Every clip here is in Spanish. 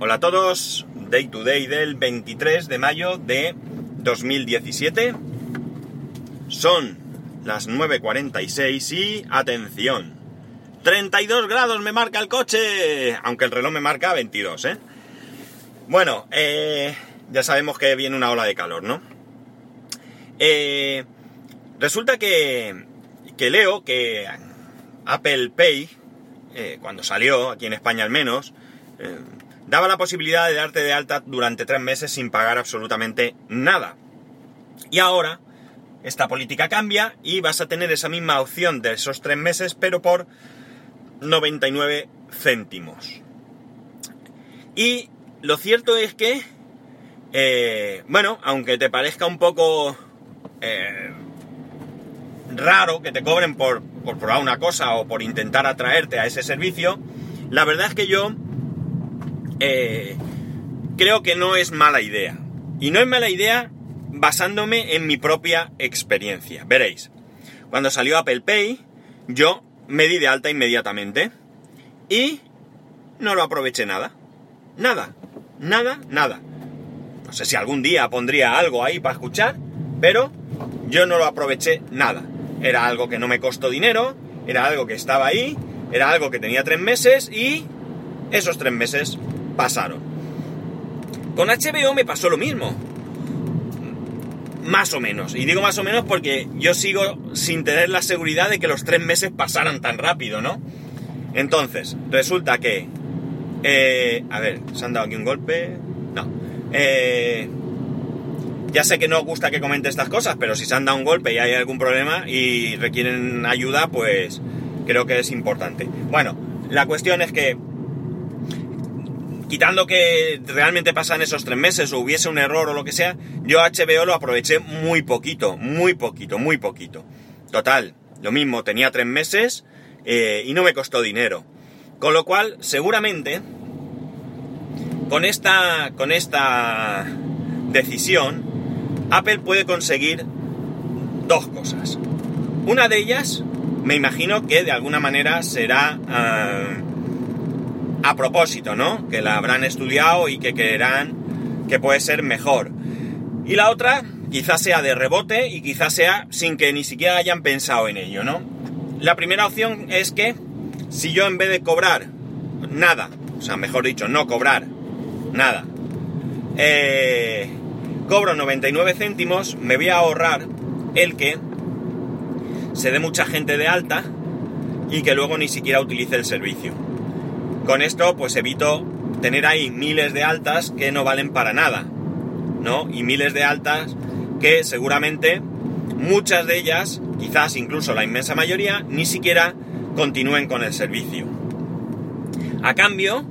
Hola a todos, Day to Day del 23 de mayo de 2017. Son las 9.46 y atención, 32 grados me marca el coche, aunque el reloj me marca 22, ¿eh? Bueno, eh, ya sabemos que viene una ola de calor, ¿no? Eh, resulta que, que leo que Apple Pay, eh, cuando salió, aquí en España al menos, eh, daba la posibilidad de darte de alta durante tres meses sin pagar absolutamente nada. Y ahora esta política cambia y vas a tener esa misma opción de esos tres meses, pero por 99 céntimos. Y lo cierto es que, eh, bueno, aunque te parezca un poco eh, raro que te cobren por, por probar una cosa o por intentar atraerte a ese servicio, la verdad es que yo eh, creo que no es mala idea. Y no es mala idea basándome en mi propia experiencia. Veréis, cuando salió Apple Pay, yo me di de alta inmediatamente y no lo aproveché nada. Nada, nada, nada. No sé si algún día pondría algo ahí para escuchar, pero yo no lo aproveché nada. Era algo que no me costó dinero, era algo que estaba ahí, era algo que tenía tres meses y esos tres meses pasaron. Con HBO me pasó lo mismo. Más o menos. Y digo más o menos porque yo sigo sin tener la seguridad de que los tres meses pasaran tan rápido, ¿no? Entonces, resulta que... eh, a ver, ¿se han dado aquí un golpe? No. Eh, ya sé que no os gusta que comente estas cosas, pero si se han dado un golpe y hay algún problema y requieren ayuda, pues creo que es importante. Bueno, la cuestión es que quitando que realmente pasan esos tres meses o hubiese un error o lo que sea, yo HBO lo aproveché muy poquito, muy poquito, muy poquito. Total, lo mismo, tenía tres meses eh, y no me costó dinero. Con lo cual, seguramente, con esta, con esta decisión, Apple puede conseguir dos cosas. Una de ellas, me imagino que de alguna manera será... ah, a propósito, ¿no? Que la habrán estudiado y que creerán que puede ser mejor. Y la otra, quizás sea de rebote y quizás sea sin que ni siquiera hayan pensado en ello, ¿no? La primera opción es que si yo en vez de cobrar nada, o sea, mejor dicho, no cobrar nada, eh, cobro 99 céntimos, me voy a ahorrar el que se dé mucha gente de alta y que luego ni siquiera utilice el servicio. Con esto, pues evito tener ahí miles de altas que no valen para nada, ¿no? Y miles de altas que seguramente muchas de ellas, quizás incluso la inmensa mayoría, ni siquiera continúen con el servicio. A cambio,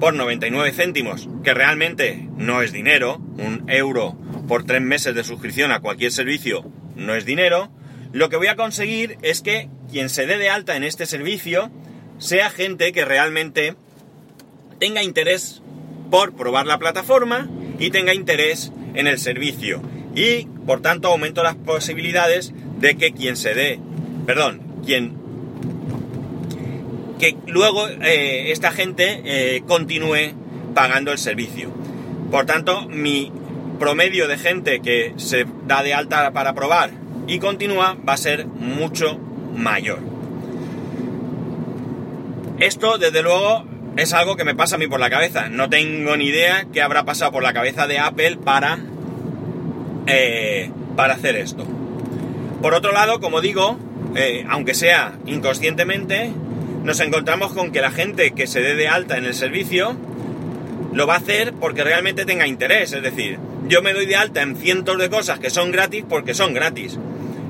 por 99 céntimos, que realmente no es dinero, un euro por tres meses de suscripción a cualquier servicio no es dinero, lo que voy a conseguir es que quien se dé de alta en este servicio sea gente que realmente tenga interés por probar la plataforma y tenga interés en el servicio. Y por tanto aumento las posibilidades de que quien se dé, perdón, quien que luego eh, esta gente eh, continúe pagando el servicio. Por tanto, mi promedio de gente que se da de alta para probar y continúa va a ser mucho mayor. Esto, desde luego, es algo que me pasa a mí por la cabeza. No tengo ni idea qué habrá pasado por la cabeza de Apple para, eh, para hacer esto. Por otro lado, como digo, eh, aunque sea inconscientemente, nos encontramos con que la gente que se dé de alta en el servicio lo va a hacer porque realmente tenga interés. Es decir, yo me doy de alta en cientos de cosas que son gratis porque son gratis.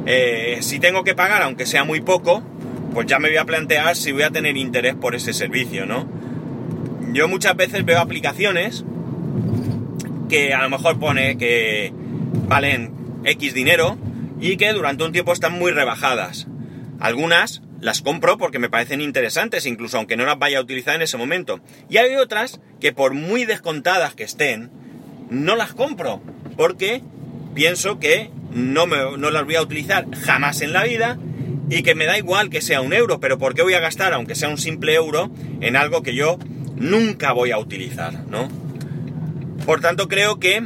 Eh, si tengo que pagar, aunque sea muy poco, pues ya me voy a plantear si voy a tener interés por ese servicio, ¿no? Yo muchas veces veo aplicaciones que a lo mejor pone que valen X dinero y que durante un tiempo están muy rebajadas. Algunas las compro porque me parecen interesantes, incluso aunque no las vaya a utilizar en ese momento. Y hay otras que por muy descontadas que estén, no las compro porque pienso que no, me, no las voy a utilizar jamás en la vida y que me da igual que sea un euro, pero ¿por qué voy a gastar, aunque sea un simple euro, en algo que yo nunca voy a utilizar, ¿no? Por tanto, creo que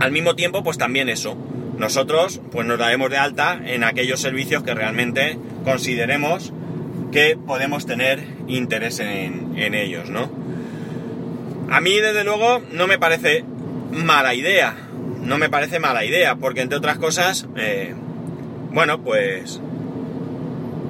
al mismo tiempo, pues también eso. Nosotros, pues nos daremos de alta en aquellos servicios que realmente consideremos que podemos tener interés en, ellos, ¿no? A mí, desde luego, no me parece mala idea. No me parece mala idea, porque entre otras cosas, eh, bueno, pues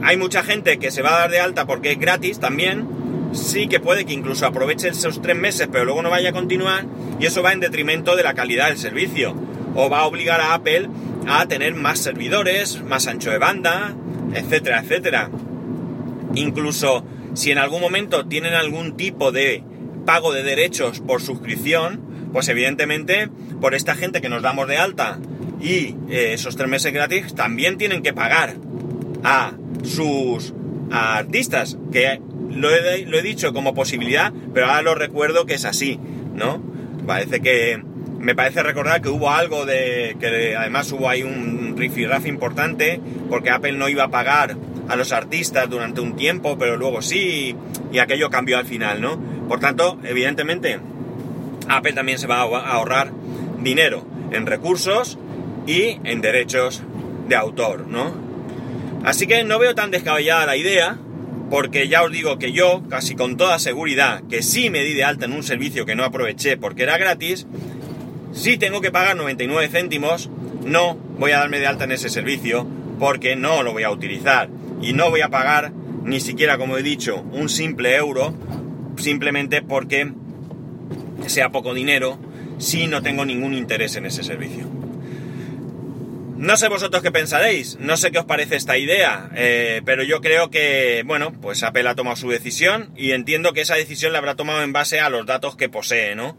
hay mucha gente que se va a dar de alta porque es gratis también. Sí que puede que incluso aproveche esos tres meses, pero luego no vaya a continuar. Y eso va en detrimento de la calidad del servicio. O va a obligar a Apple a tener más servidores, más ancho de banda, etcétera, etcétera. Incluso si en algún momento tienen algún tipo de pago de derechos por suscripción, pues evidentemente por esta gente que nos damos de alta y eh, esos tres meses gratis también tienen que pagar a sus artistas, que lo he, lo he dicho como posibilidad, pero ahora lo recuerdo que es así, ¿no? Parece que me parece recordar que hubo algo de que además hubo ahí un rifirrafe importante porque Apple no iba a pagar a los artistas durante un tiempo, pero luego sí, y aquello cambió al final, ¿no? Por tanto, evidentemente, Apple también se va a ahorrar dinero en recursos y en derechos de autor, ¿no? Así que no veo tan descabellada la idea, porque ya os digo que yo, casi con toda seguridad, que sí me di de alta en un servicio que no aproveché porque era gratis, si tengo que pagar 99 céntimos, no voy a darme de alta en ese servicio porque no lo voy a utilizar y no voy a pagar ni siquiera, como he dicho, un simple euro, simplemente porque sea poco dinero, si no tengo ningún interés en ese servicio. No sé vosotros qué pensaréis, no sé qué os parece esta idea, eh, pero yo creo que, bueno, pues Apple ha tomado su decisión y entiendo que esa decisión la habrá tomado en base a los datos que posee, ¿no?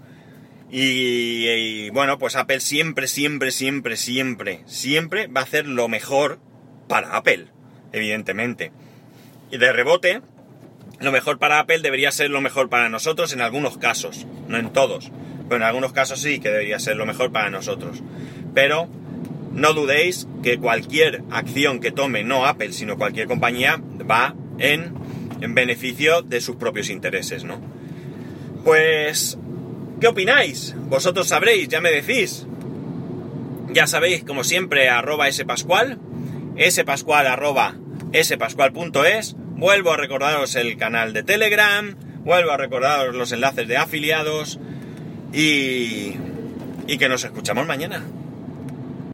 Y, bueno, pues Apple siempre, siempre, siempre, siempre, siempre va a hacer lo mejor para Apple evidentemente. Y de rebote, lo mejor para Apple debería ser lo mejor para nosotros en algunos casos, no en todos, pero en algunos casos sí que debería ser lo mejor para nosotros. Pero no dudéis que cualquier acción que tome, no Apple, sino cualquier compañía, va en, en beneficio de sus propios intereses, ¿no? Pues, ¿qué opináis? Vosotros sabréis, ya me decís. Ya sabéis, como siempre, arroba spascual, spascual arroba spascual.es. Vuelvo a recordaros el canal de Telegram, vuelvo a recordaros los enlaces de afiliados y, y que nos escuchamos mañana.